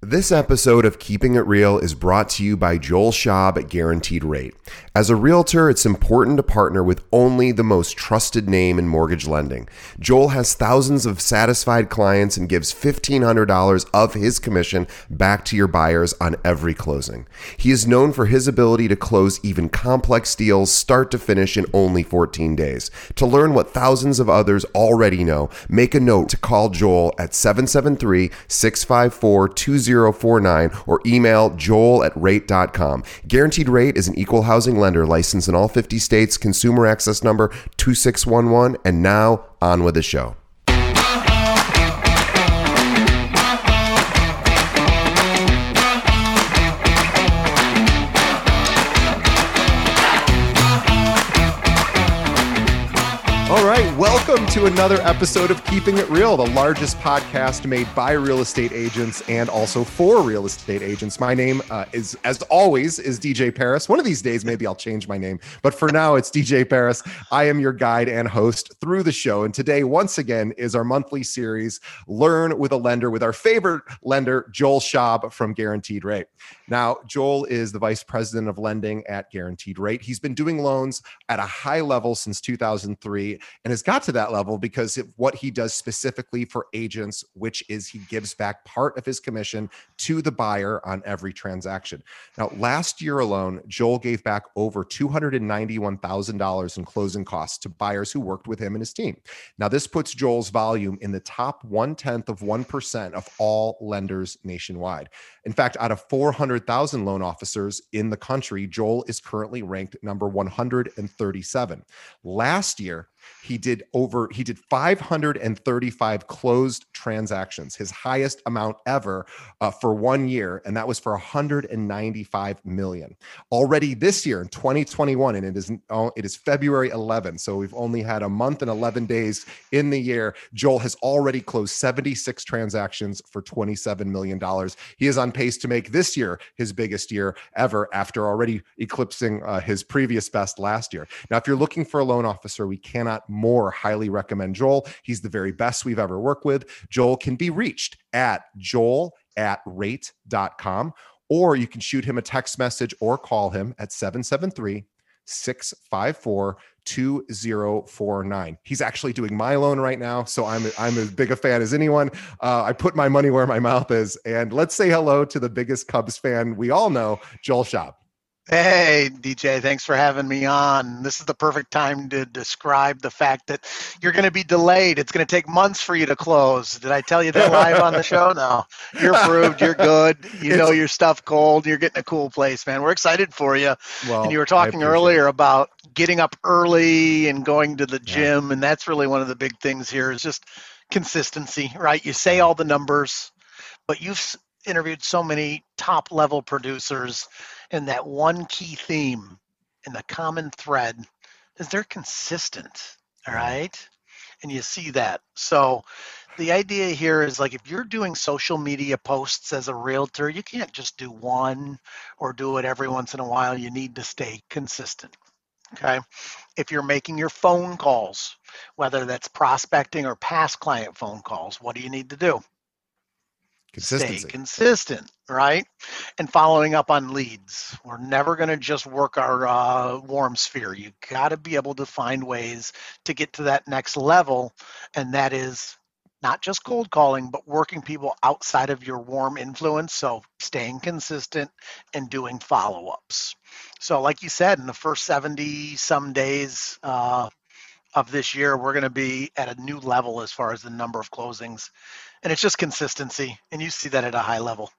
This episode of Keeping It Real is brought to you by Joel Schaub at Guaranteed Rate. As a realtor, it's important to partner with only the most trusted name in mortgage lending. Joel has thousands of satisfied clients and gives $1,500 of his commission back to your buyers on every closing. He is known for his ability to close even complex deals start to finish in only 14 days. To learn what thousands of others already know, make a note to call Joel at 773 654 2049 or email joel at rate.com. Guaranteed Rate is an equal housing lender licensed in all 50 states, consumer access number 2611. And now on with the show. To another episode of Keeping It Real, the largest podcast made by real estate agents and also for real estate agents. My name uh, is, as always, is DJ Paris. One of these days, maybe I'll change my name, but for now, it's DJ Paris. I am your guide and host through the show. And today, once again, is our monthly series, Learn with a Lender, with our favorite lender, Joel Schaub from Guaranteed Rate. Now, Joel is the vice president of lending at Guaranteed Rate. He's been doing loans at a high level since 2003 and has got to that level because of what he does specifically for agents, which is he gives back part of his commission to the buyer on every transaction. Now, last year alone, Joel gave back over $291,000 in closing costs to buyers who worked with him and his team. Now, this puts Joel's volume in the top one tenth of 1% of all lenders nationwide. In fact, out of 400,000 loan officers in the country, Joel is currently ranked number 137. Last year, he did over he did 535 closed transactions his highest amount ever uh, for one year and that was for 195 million. Already this year in 2021 and it is oh, it is february 11 so we've only had a month and 11 days in the year. Joel has already closed 76 transactions for 27 million dollars. He is on pace to make this year his biggest year ever after already eclipsing uh, his previous best last year. Now if you're looking for a loan officer we cannot more highly recommend Joel. He's the very best we've ever worked with. Joel can be reached at joel at rate.com, or you can shoot him a text message or call him at 773 654 2049. He's actually doing my loan right now, so I'm I'm as big a fan as anyone. Uh, I put my money where my mouth is, and let's say hello to the biggest Cubs fan we all know, Joel Schaub. Hey, DJ, thanks for having me on. This is the perfect time to describe the fact that you're going to be delayed. It's going to take months for you to close. Did I tell you that live on the show? No. You're approved. You're good. You know your stuff cold. You're getting a cool place, man. We're excited for you. Well, and you were talking earlier it. about getting up early and going to the gym. Yeah. And that's really one of the big things here is just consistency, right? You say all the numbers, but you've interviewed so many top level producers and that one key theme and the common thread is they're consistent. All right. And you see that. So the idea here is like if you're doing social media posts as a realtor, you can't just do one or do it every once in a while. You need to stay consistent. Okay. If you're making your phone calls, whether that's prospecting or past client phone calls, what do you need to do? Stay consistent, right? And following up on leads. We're never going to just work our uh, warm sphere. You got to be able to find ways to get to that next level, and that is not just cold calling, but working people outside of your warm influence. So staying consistent and doing follow ups. So, like you said, in the first 70 some days uh, of this year, we're going to be at a new level as far as the number of closings and it's just consistency and you see that at a high level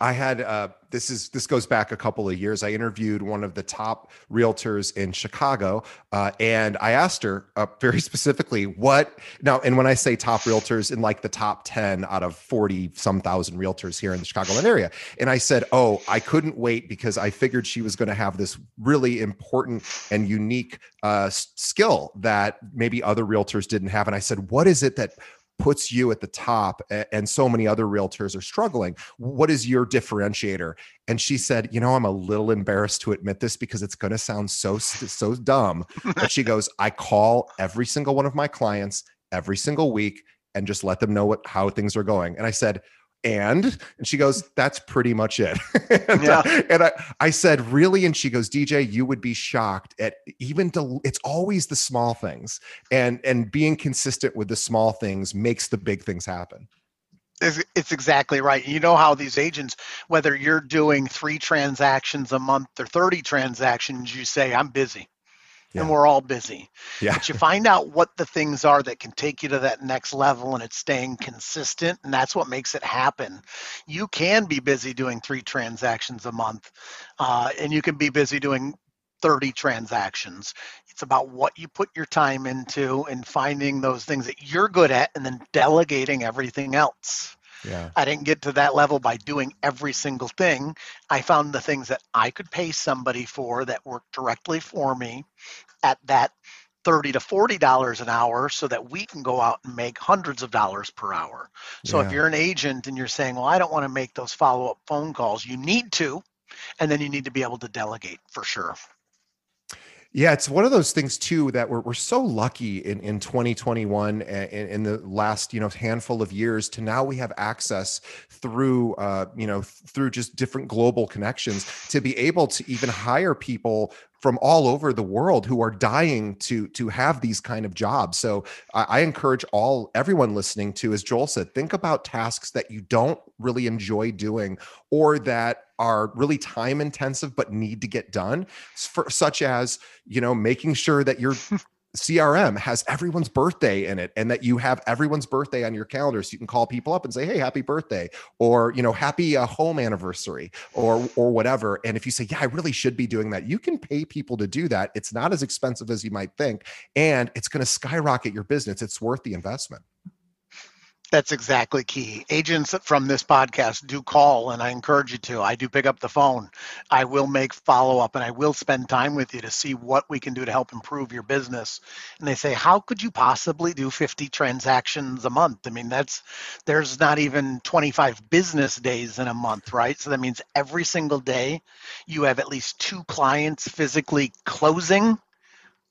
I had uh, this is this goes back a couple of years. I interviewed one of the top realtors in Chicago, uh, and I asked her uh, very specifically what now. And when I say top realtors, in like the top ten out of forty some thousand realtors here in the Chicagoland area, and I said, "Oh, I couldn't wait because I figured she was going to have this really important and unique uh, skill that maybe other realtors didn't have." And I said, "What is it that puts you at the top and so many other realtors are struggling. What is your differentiator? And she said you know i'm a little embarrassed to admit this because it's going to sound so so dumb but she goes i call every single one of my clients every single week and just let them know what how things are going. And i said and and she goes that's pretty much it and, yeah. uh, and I, I said really and she goes dj you would be shocked at even del- it's always the small things and and being consistent with the small things makes the big things happen it's, it's exactly right. You know how these agents, whether you're doing three transactions a month or 30 transactions, you say, I'm busy yeah. and we're all busy. Yeah. But you find out what the things are that can take you to that next level and it's staying consistent and that's what makes it happen. You can be busy doing three transactions a month uh, and you can be busy doing 30 transactions. It's about what you put your time into and finding those things that you're good at and then delegating everything else. Yeah. I didn't get to that level by doing every single thing. I found the things that I could pay somebody for that worked directly for me at that 30 to 40 dollars an hour so that we can go out and make hundreds of dollars per hour. So yeah. if you're an agent and you're saying, "Well, I don't want to make those follow-up phone calls." You need to and then you need to be able to delegate for sure. Yeah, it's one of those things too that we're, we're so lucky in, in 2021 and in the last you know handful of years to now we have access through uh, you know through just different global connections to be able to even hire people from all over the world who are dying to to have these kind of jobs. So I, I, encourage all everyone listening to, as Joel said, think about tasks that you don't really enjoy doing or that are really time intensive but need to get done, for, such as you know making sure that you're CRM has everyone's birthday in it and that you have everyone's birthday on your calendar so you can call people up and say hey happy birthday or you know happy uh, home anniversary or or whatever. And if you say yeah I really should be doing that you can pay people to do that. It's not as expensive as you might think and it's going to skyrocket your business. It's worth the investment that's exactly key. Agents from this podcast do call, and I encourage you to. I do pick up the phone. I will make follow up and I will spend time with you to see what we can do to help improve your business. And they say, How could you possibly do 50 transactions a month? I mean, that's there's not even 25 business days in a month, right? So that means every single day you have at least two clients physically closing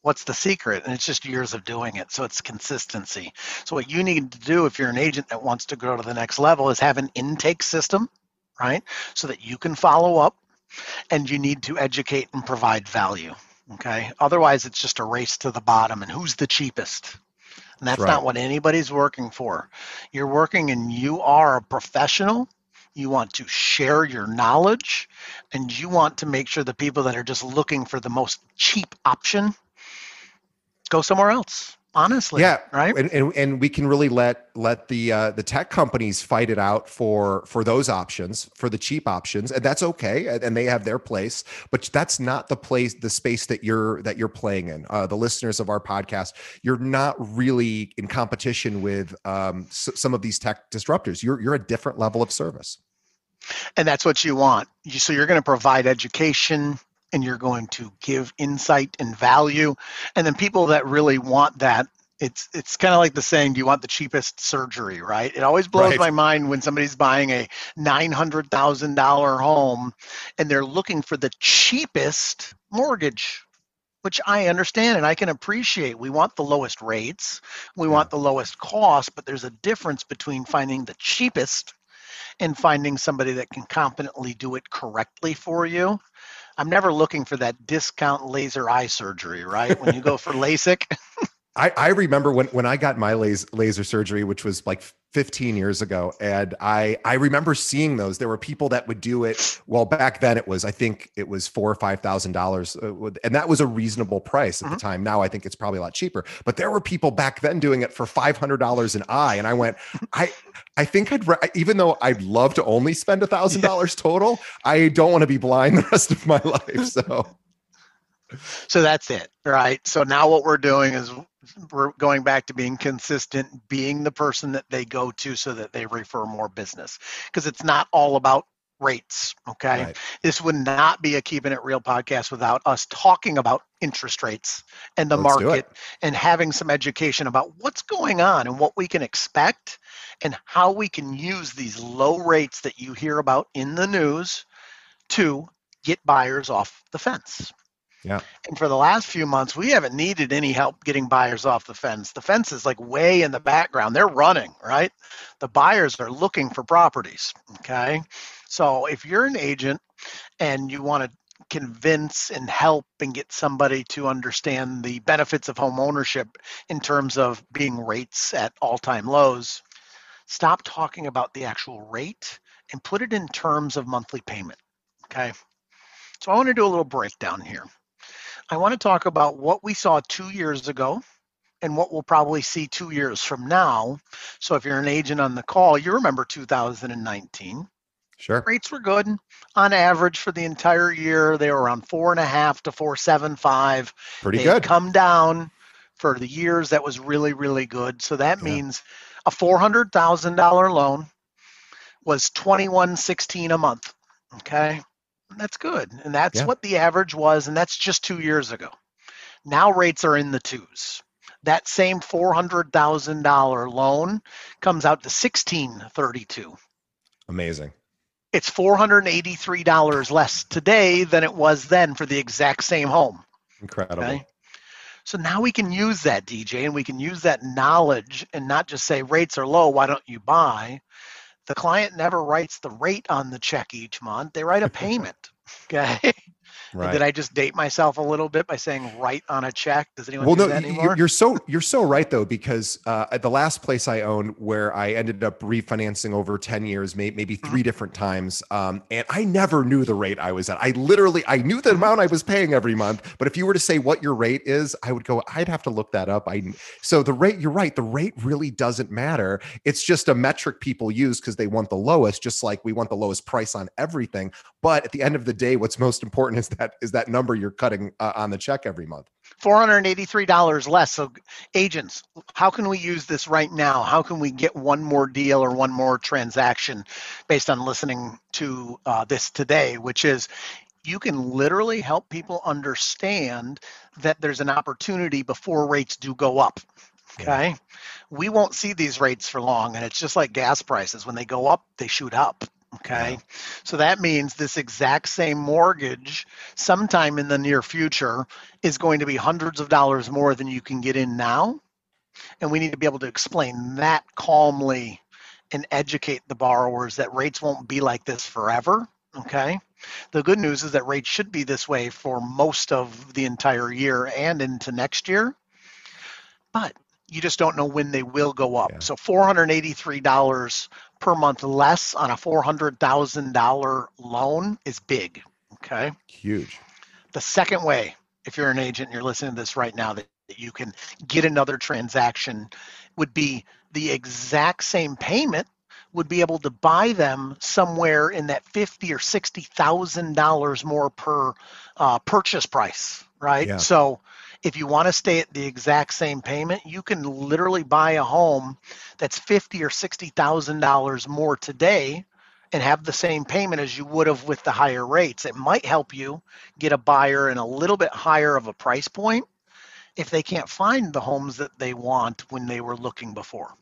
what's the secret? And it's just years of doing it. So it's consistency. So what you need to do if you're an agent that wants to go to the next level is have an intake system right? So that you can follow up and you need to educate and provide value okay? Otherwise it's just a race to the bottom and who's the cheapest. And that's right. not what anybody's working for. You're working and you are a professional. You want to share your knowledge and you want to make sure the people that are just looking for the most cheap option go somewhere else honestly yeah right? and, and, and we can really let let the uh, the tech companies fight it out for for those options for the cheap options and that's okay and they have their place but that's not the place the space that you're that you're playing in. Uh, the listeners of our podcast you're not really in competition with um, s- some of these tech disruptors. You're you're a different level of service. And that's what you want. You, so you're going to provide education and you're going to give insight and value. And then people that really want that, it's it's kind of like the saying, do you want the cheapest surgery, right? It always blows right. my mind when somebody's buying a $900,000 home and they're looking for the cheapest mortgage which I understand and I can appreciate. We want the lowest rates, we yeah. want the lowest cost, but there's a difference between finding the cheapest and finding somebody that can competently do it correctly for you. I'm never looking for that discount laser eye surgery, right? When you go for LASIK. I, I remember when, when I got my laser, laser surgery, which was like 15 years ago. And I, I remember seeing those. There were people that would do it. Well, back then it was, I think it was four or $5,000. Uh, and that was a reasonable price at mm-hmm. the time. Now I think it's probably a lot cheaper, but there were people back then doing it for $500 an eye. And I went, I, I think I'd, even though I'd love to only spend a thousand dollars total, I don't want to be blind the rest of my life. So so that's it, right? So now what we're doing is we're going back to being consistent, being the person that they go to so that they refer more business. Because it's not all about rates, okay? Right. This would not be a Keeping It Real podcast without us talking about interest rates and the Let's market and having some education about what's going on and what we can expect and how we can use these low rates that you hear about in the news to get buyers off the fence. Yeah. And for the last few months, we haven't needed any help getting buyers off the fence. The fence is like way in the background. They're running, right? The buyers are looking for properties. Okay. So if you're an agent and you want to convince and help and get somebody to understand the benefits of home ownership in terms of being rates at all-time lows stop talking about the actual rate and put it in terms of monthly payment okay so i want to do a little breakdown here i want to talk about what we saw two years ago and what we'll probably see two years from now so if you're an agent on the call you remember 2019 Sure. Rates were good on average for the entire year. They were around four and a half to four seven five. Pretty they good. Come down for the years. That was really really good. So that Yeah. means a four hundred thousand dollar loan was twenty one sixteen a month. Okay, that's good, and that's Yeah. what the average was, and that's just two years ago. Now rates are in the twos. That same four hundred thousand dollar loan comes out to sixteen thirty two Amazing. it's $483 less today than it was then for the exact same home. Incredible. Okay. So now we can use that DJ and we can use that knowledge and not just say rates are low, why don't you buy? The client never writes the rate on the check each month, they write a payment. Okay. Right. Did I just date myself a little bit by saying write on a check? Does anyone well, do no, that anymore? you're so you're so right though because uh, at the last place I owned, where I ended up refinancing over ten years, may, maybe Mm-hmm. 3 different times, um, and I never knew the rate I was at. I literally I knew Mm-hmm. the amount I was paying every month, but if you were to say what your rate is, I would go. I'd have to look that up. I so the rate. You're right. The rate really doesn't matter. It's just a metric people use because they want the lowest, just like we want the lowest price on everything. But at the end of the day, what's most important is that is that number you're cutting uh, on the check every month. $483 less. So, agents, how can we use this right now? How can we get one more deal or one more transaction based on listening to uh, this today? Which is you can literally help people understand that there's an opportunity before rates do go up. Okay. We won't see these rates for long. And it's just like gas prices. When they go up, they shoot up. Okay. Yeah. So that means this exact same mortgage sometime in the near future is going to be hundreds of dollars more than you can get in now. And we need to be able to explain that calmly and educate the borrowers that rates won't be like this forever. Okay. The good news is that rates should be this way for most of the entire year and into next year. But you just don't know when they will go up. Yeah. So $483 per month less on a $400,000 loan is big. Okay. Huge. The second way, if you're an agent and you're listening to this right now, that, you can get another transaction would be the exact same payment would be able to buy them somewhere in that fifty or sixty thousand dollars more per uh, purchase price, right? Yeah. So if you want to stay at the exact same payment, you can literally buy a home that's fifty or sixty thousand dollars more today and have the same payment as you would have with the higher rates. It might help you get a buyer in a little bit higher of a price point if they can't find the homes that they want when they were looking before.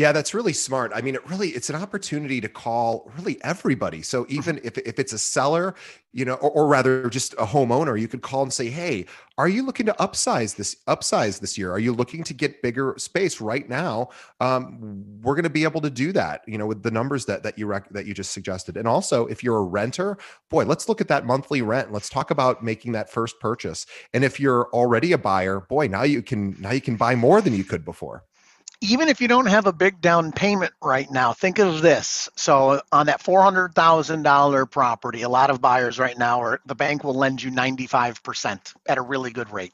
Yeah, that's really smart. I mean, it really it's an opportunity to call really everybody. So even if, if it's a seller, you know, or, or rather just a homeowner, you could call and say, "Hey, are you looking to upsize this upsize this year? Are you looking to get bigger space right now? Um, we're going to be able to do that, you know, with the numbers that that you rec- that you just suggested. And also, if you're a renter, boy, let's look at that monthly rent. Let's talk about making that first purchase. And if you're already a buyer, boy, now you can now you can buy more than you could before. Even if you don't have a big down payment right now, think of this. So on that four hundred thousand dollar property, a lot of buyers right now are the bank will lend you ninety five percent at a really good rate.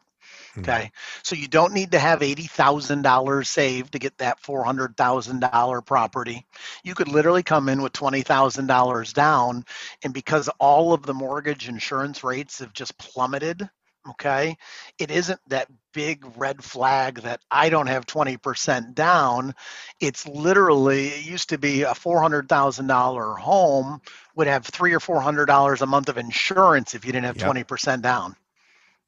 Mhm. Okay, so you don't need to have eighty thousand dollars saved to get that four hundred thousand dollar property. You could literally come in with twenty thousand dollars down, and because all of the mortgage insurance rates have just plummeted, okay, it isn't that big red flag that I don't have 20% down. It's literally, it used to be a $400,000 home would have three or $400 a month of insurance if you didn't have Yep. 20% down.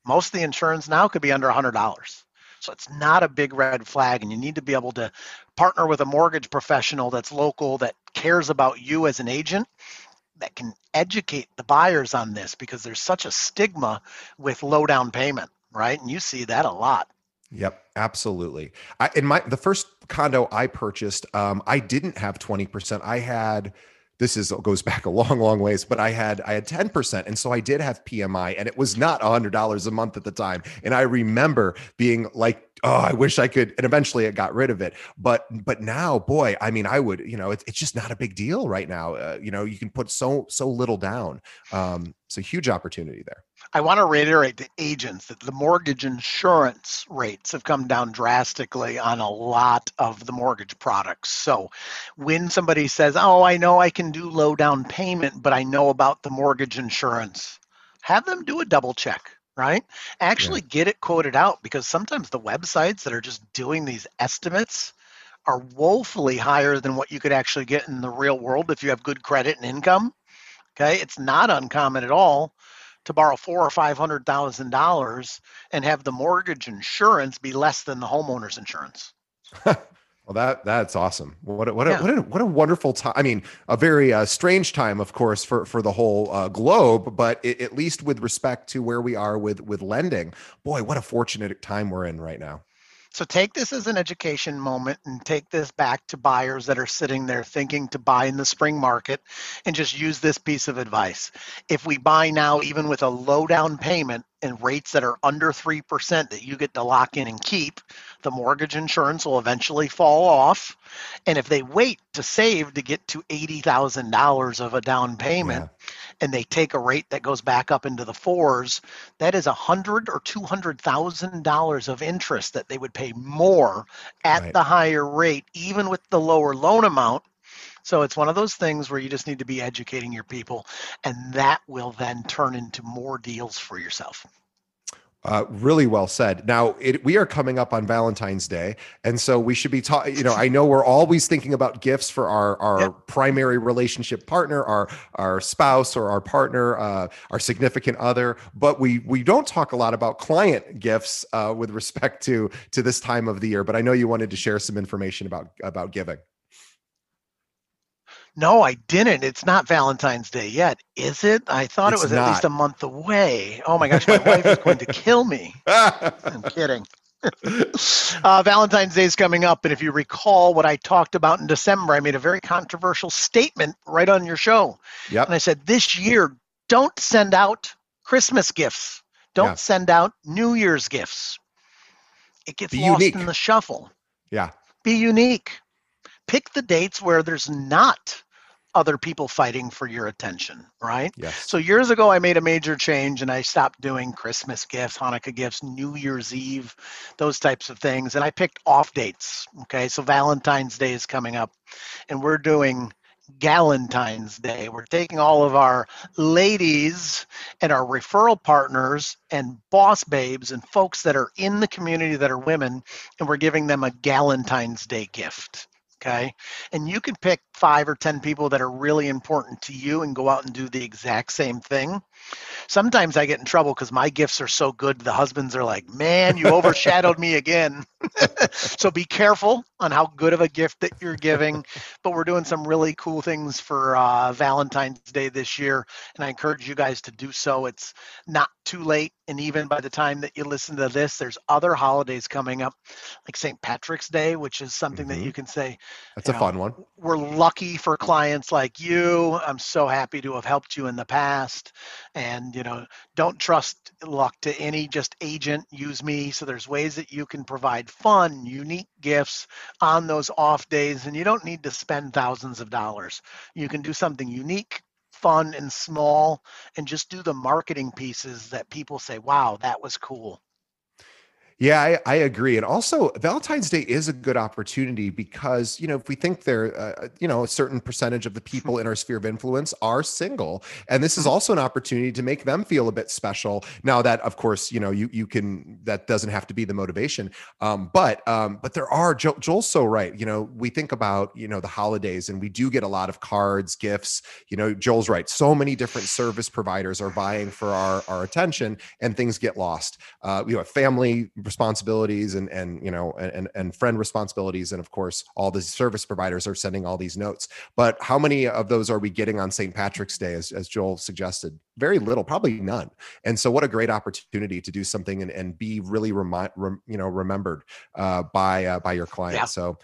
Most of the insurance now could be under $100. So it's not a big red flag, and you need to be able to partner with a mortgage professional that's local that cares about you as an agent that can educate the buyers on this because there's such a stigma with low down payment, right? And you see that a lot. Yep, absolutely. I, in my the first condo I purchased, um, I didn't have twenty percent. I had this is goes back a long, long ways, but I had I had ten percent, and so I did have PMI, and it was not a hundred dollars a month at the time. And I remember being like oh i wish i could and eventually it got rid of it but but now boy i mean i would you know it, it's just not a big deal right now uh, you know you can put so so little down um a huge opportunity there I want to reiterate to agents that the mortgage insurance rates have come down drastically on a lot of the mortgage products. So when somebody says, Oh, I know I can do low down payment, but I know about the mortgage insurance, have them do a double check, right? Actually yeah. get it quoted out because sometimes the websites that are just doing these estimates are woefully higher than what you could actually get in the real world if you have good credit and income. Okay, it's not uncommon at all to borrow four or five hundred thousand dollars and have the mortgage insurance be less than the homeowner's insurance. Well, that that's awesome. What a, what a, yeah. what a, what a wonderful time. I mean, a very uh, strange time, of course, for for the whole uh, globe. But it, at least with respect to where we are with with lending, boy, what a fortunate time we're in right now. So take this as an education moment and take this back to buyers that are sitting there thinking to buy in the spring market and just use this piece of advice. If we buy now, even with a low down payment and rates that are under 3% that you get to lock in and keep, the mortgage insurance will eventually fall off. And if they wait to save to get to $80,000 of a down payment, yeah and they take a rate that goes back up into the fours, that is a hundred or two hundred thousand dollars of interest that they would pay more at right. the higher rate, even with the lower loan amount. So it's one of those things where you just need to be educating your people, and that will then turn into more deals for yourself. Uh, really well said. Now it, we are coming up on Valentine's Day, and so we should be talking. You know, I know we're always thinking about gifts for our our yep. primary relationship partner, our our spouse or our partner, uh, our significant other, but we we don't talk a lot about client gifts uh, with respect to to this time of the year. But I know you wanted to share some information about about giving. No, I didn't. It's not Valentine's Day yet, is it? I thought it's it was not. at least a month away. Oh my gosh, my wife is going to kill me. I'm kidding. uh, Valentine's Day is coming up, and if you recall what I talked about in December, I made a very controversial statement right on your show. Yep. And I said, this year, don't send out Christmas gifts. Don't yeah. send out New Year's gifts. It gets Be lost unique. in the shuffle. Yeah. Be unique. Pick the dates where there's not other people fighting for your attention, right? Yes. So years ago, I made a major change and I stopped doing Christmas gifts, Hanukkah gifts, New Year's Eve, those types of things. And I picked off dates. Okay. So Valentine's Day is coming up and we're doing Galentine's Day. We're taking all of our ladies and our referral partners and boss babes and folks that are in the community that are women, and we're giving them a Galentine's Day gift okay? And you can pick five or ten people that are really important to you and go out and do the exact same thing. Sometimes i get in trouble because my gifts are so good the husbands are like man you overshadowed me again. So be careful on how good of a gift that you're giving but we're doing some really cool things for uh, valentine's day this year and i encourage you guys to do so. It's not too late and even by the time that you listen to this there's other holidays coming up like st patrick's day which is something mm-hmm. that you can say that's a know, fun one. we're lucky for clients like you. I'm so happy to have helped you in the past. And you know don't trust luck to any just agent. Use me. So there's ways that you can provide fun unique gifts on those off days and you don't need to spend thousands of dollars. You can do something unique fun and small and just do the marketing pieces that people say, wow, that was cool. Yeah, I, I, agree. And also, Valentine's Day is a good opportunity because, you know, if we think there, uh, you know, a certain percentage of the people in our sphere of influence are single. And this is mm-hmm. also an opportunity to make them feel a bit special. Now, that, of course, you know, you, you can, that doesn't have to be the motivation. Um, but, um, but there are, Joel, Joel's so right. You know, we think about, you know, the holidays and we do get a lot of cards, gifts. You know, Joel's right. So many different service providers are vying for our, our attention and things get lost. Uh, you know, family responsibilities and and you know and and friend responsibilities. And of course all the service providers are sending all these notes. But how many of those are we getting on st patrick's day as, as joel suggested? Very little probably none. And so what a great opportunity to do something and, and be really remi- rem, you know remembered uh, by uh, by your clients yeah. so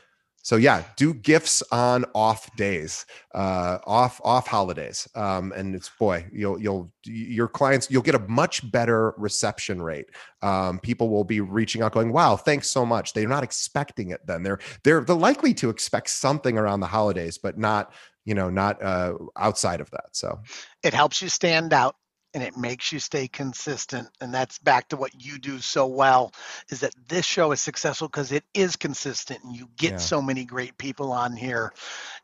so yeah do gifts on off days uh off off holidays. Um and it's boy you'll you'll your clients you'll get a much better reception rate. Um people will be reaching out going wow thanks so much. They're not expecting it then. They're they're they're likely to expect something around the holidays but not you know not uh outside of that so. It helps you stand out and it makes you stay consistent and that's back to what you do so well is that this show is successful because it is consistent and you get yeah. so many great people on here.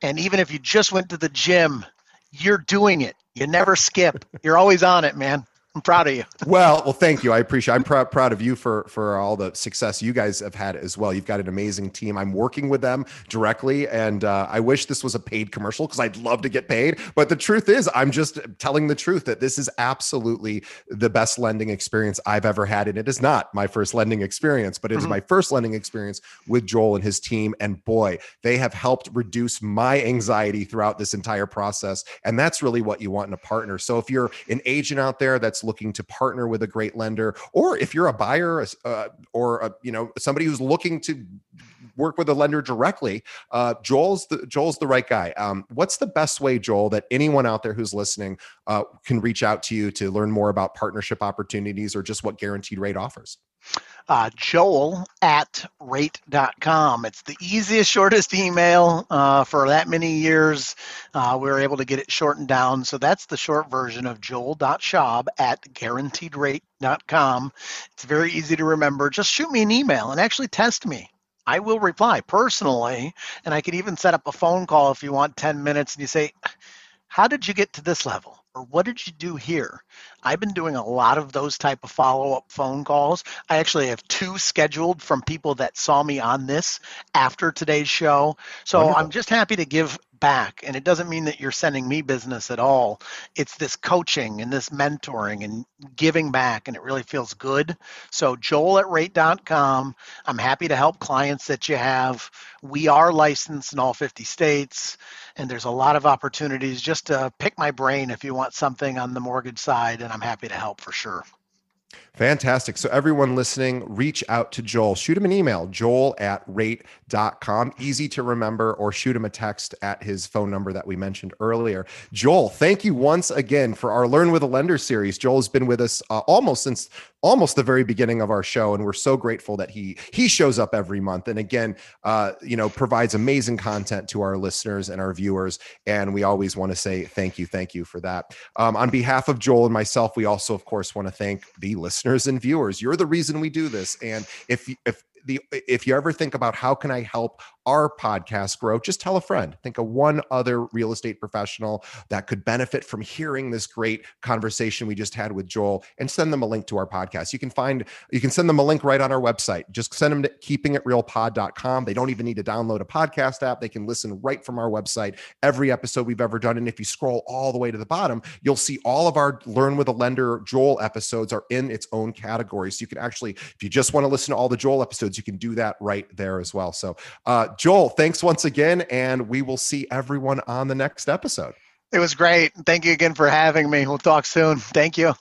And even if you just went to the gym you're doing it. You never skip. You're always on it man I'm proud of you. well, well, thank you. I appreciate. I'm proud proud of you for for all the success you guys have had as well. You've got an amazing team. I'm working with them directly, and uh, I wish this was a paid commercial because I'd love to get paid. But the truth is, I'm just telling the truth that this is absolutely the best lending experience I've ever had, and it is not my first lending experience, but it is mm-hmm. my first lending experience with Joel and his team. And boy, they have helped reduce my anxiety throughout this entire process, and that's really what you want in a partner. So if you're an agent out there that's that's looking to partner with a great lender, or if you're a buyer uh, or a, you know somebody who's looking to work with a lender directly, uh, Joel's the Joel's the right guy. Um, what's the best way, Joel, that anyone out there who's listening uh, can reach out to you to learn more about partnership opportunities or just what Guaranteed Rate offers? Uh, joel at rate.com. It's the easiest, shortest email uh, for that many years. Uh, we were able to get it shortened down. So that's the short version of joel.schaub at guaranteedrate.com. It's very easy to remember. Just shoot me an email and actually test me. I will reply personally, and I can even set up a phone call if you want 10 minutes and you say, How did you get to this level? Or what did you do here? I've been doing a lot of those type of follow-up phone calls. I actually have two scheduled from people that saw me on this after today's show. So Wonderful. i'm just happy to give back. And it doesn't mean that you're sending me business at all. It's this coaching and this mentoring and giving back and it really feels good. So joel at rate.com i'm happy to help clients that you have. We are licensed in all 50 states and there's a lot of opportunities. Just to pick my brain if you want something on the mortgage side and i'm happy to help for sure Fantastic. So, everyone listening, reach out to Joel. Shoot him an email, joel at rate.com. Easy to remember, or shoot him a text at his phone number that we mentioned earlier. Joel, thank you once again for our Learn with a Lender series. Joel has been with us uh, almost since almost the very beginning of our show and we're so grateful that he he shows up every month and again uh, you know provides amazing content to our listeners and our viewers and we always want to say thank you thank you for that. Um, on behalf of joel and myself we also of course want to thank the listeners and viewers. You're the reason we do this and if if the if you ever think about how can I help our podcast grow, just tell a friend. Think of one other real estate professional that could benefit from hearing this great conversation we just had with Joel and send them a link to our podcast. You can find, you can send them a link right on our website. Just send them to keepingitrealpod.com. They don't even need to download a podcast app. They can listen right from our website, every episode we've ever done. And if you scroll all the way to the bottom, you'll see all of our Learn with a Lender Joel episodes are in its own category. So you can actually, if you just want to listen to all the Joel episodes, you can do that right there as well. So, uh, Joel, thanks once again, and we will see everyone on the next episode. It was great. Thank you again for having me. We'll talk soon. Thank you.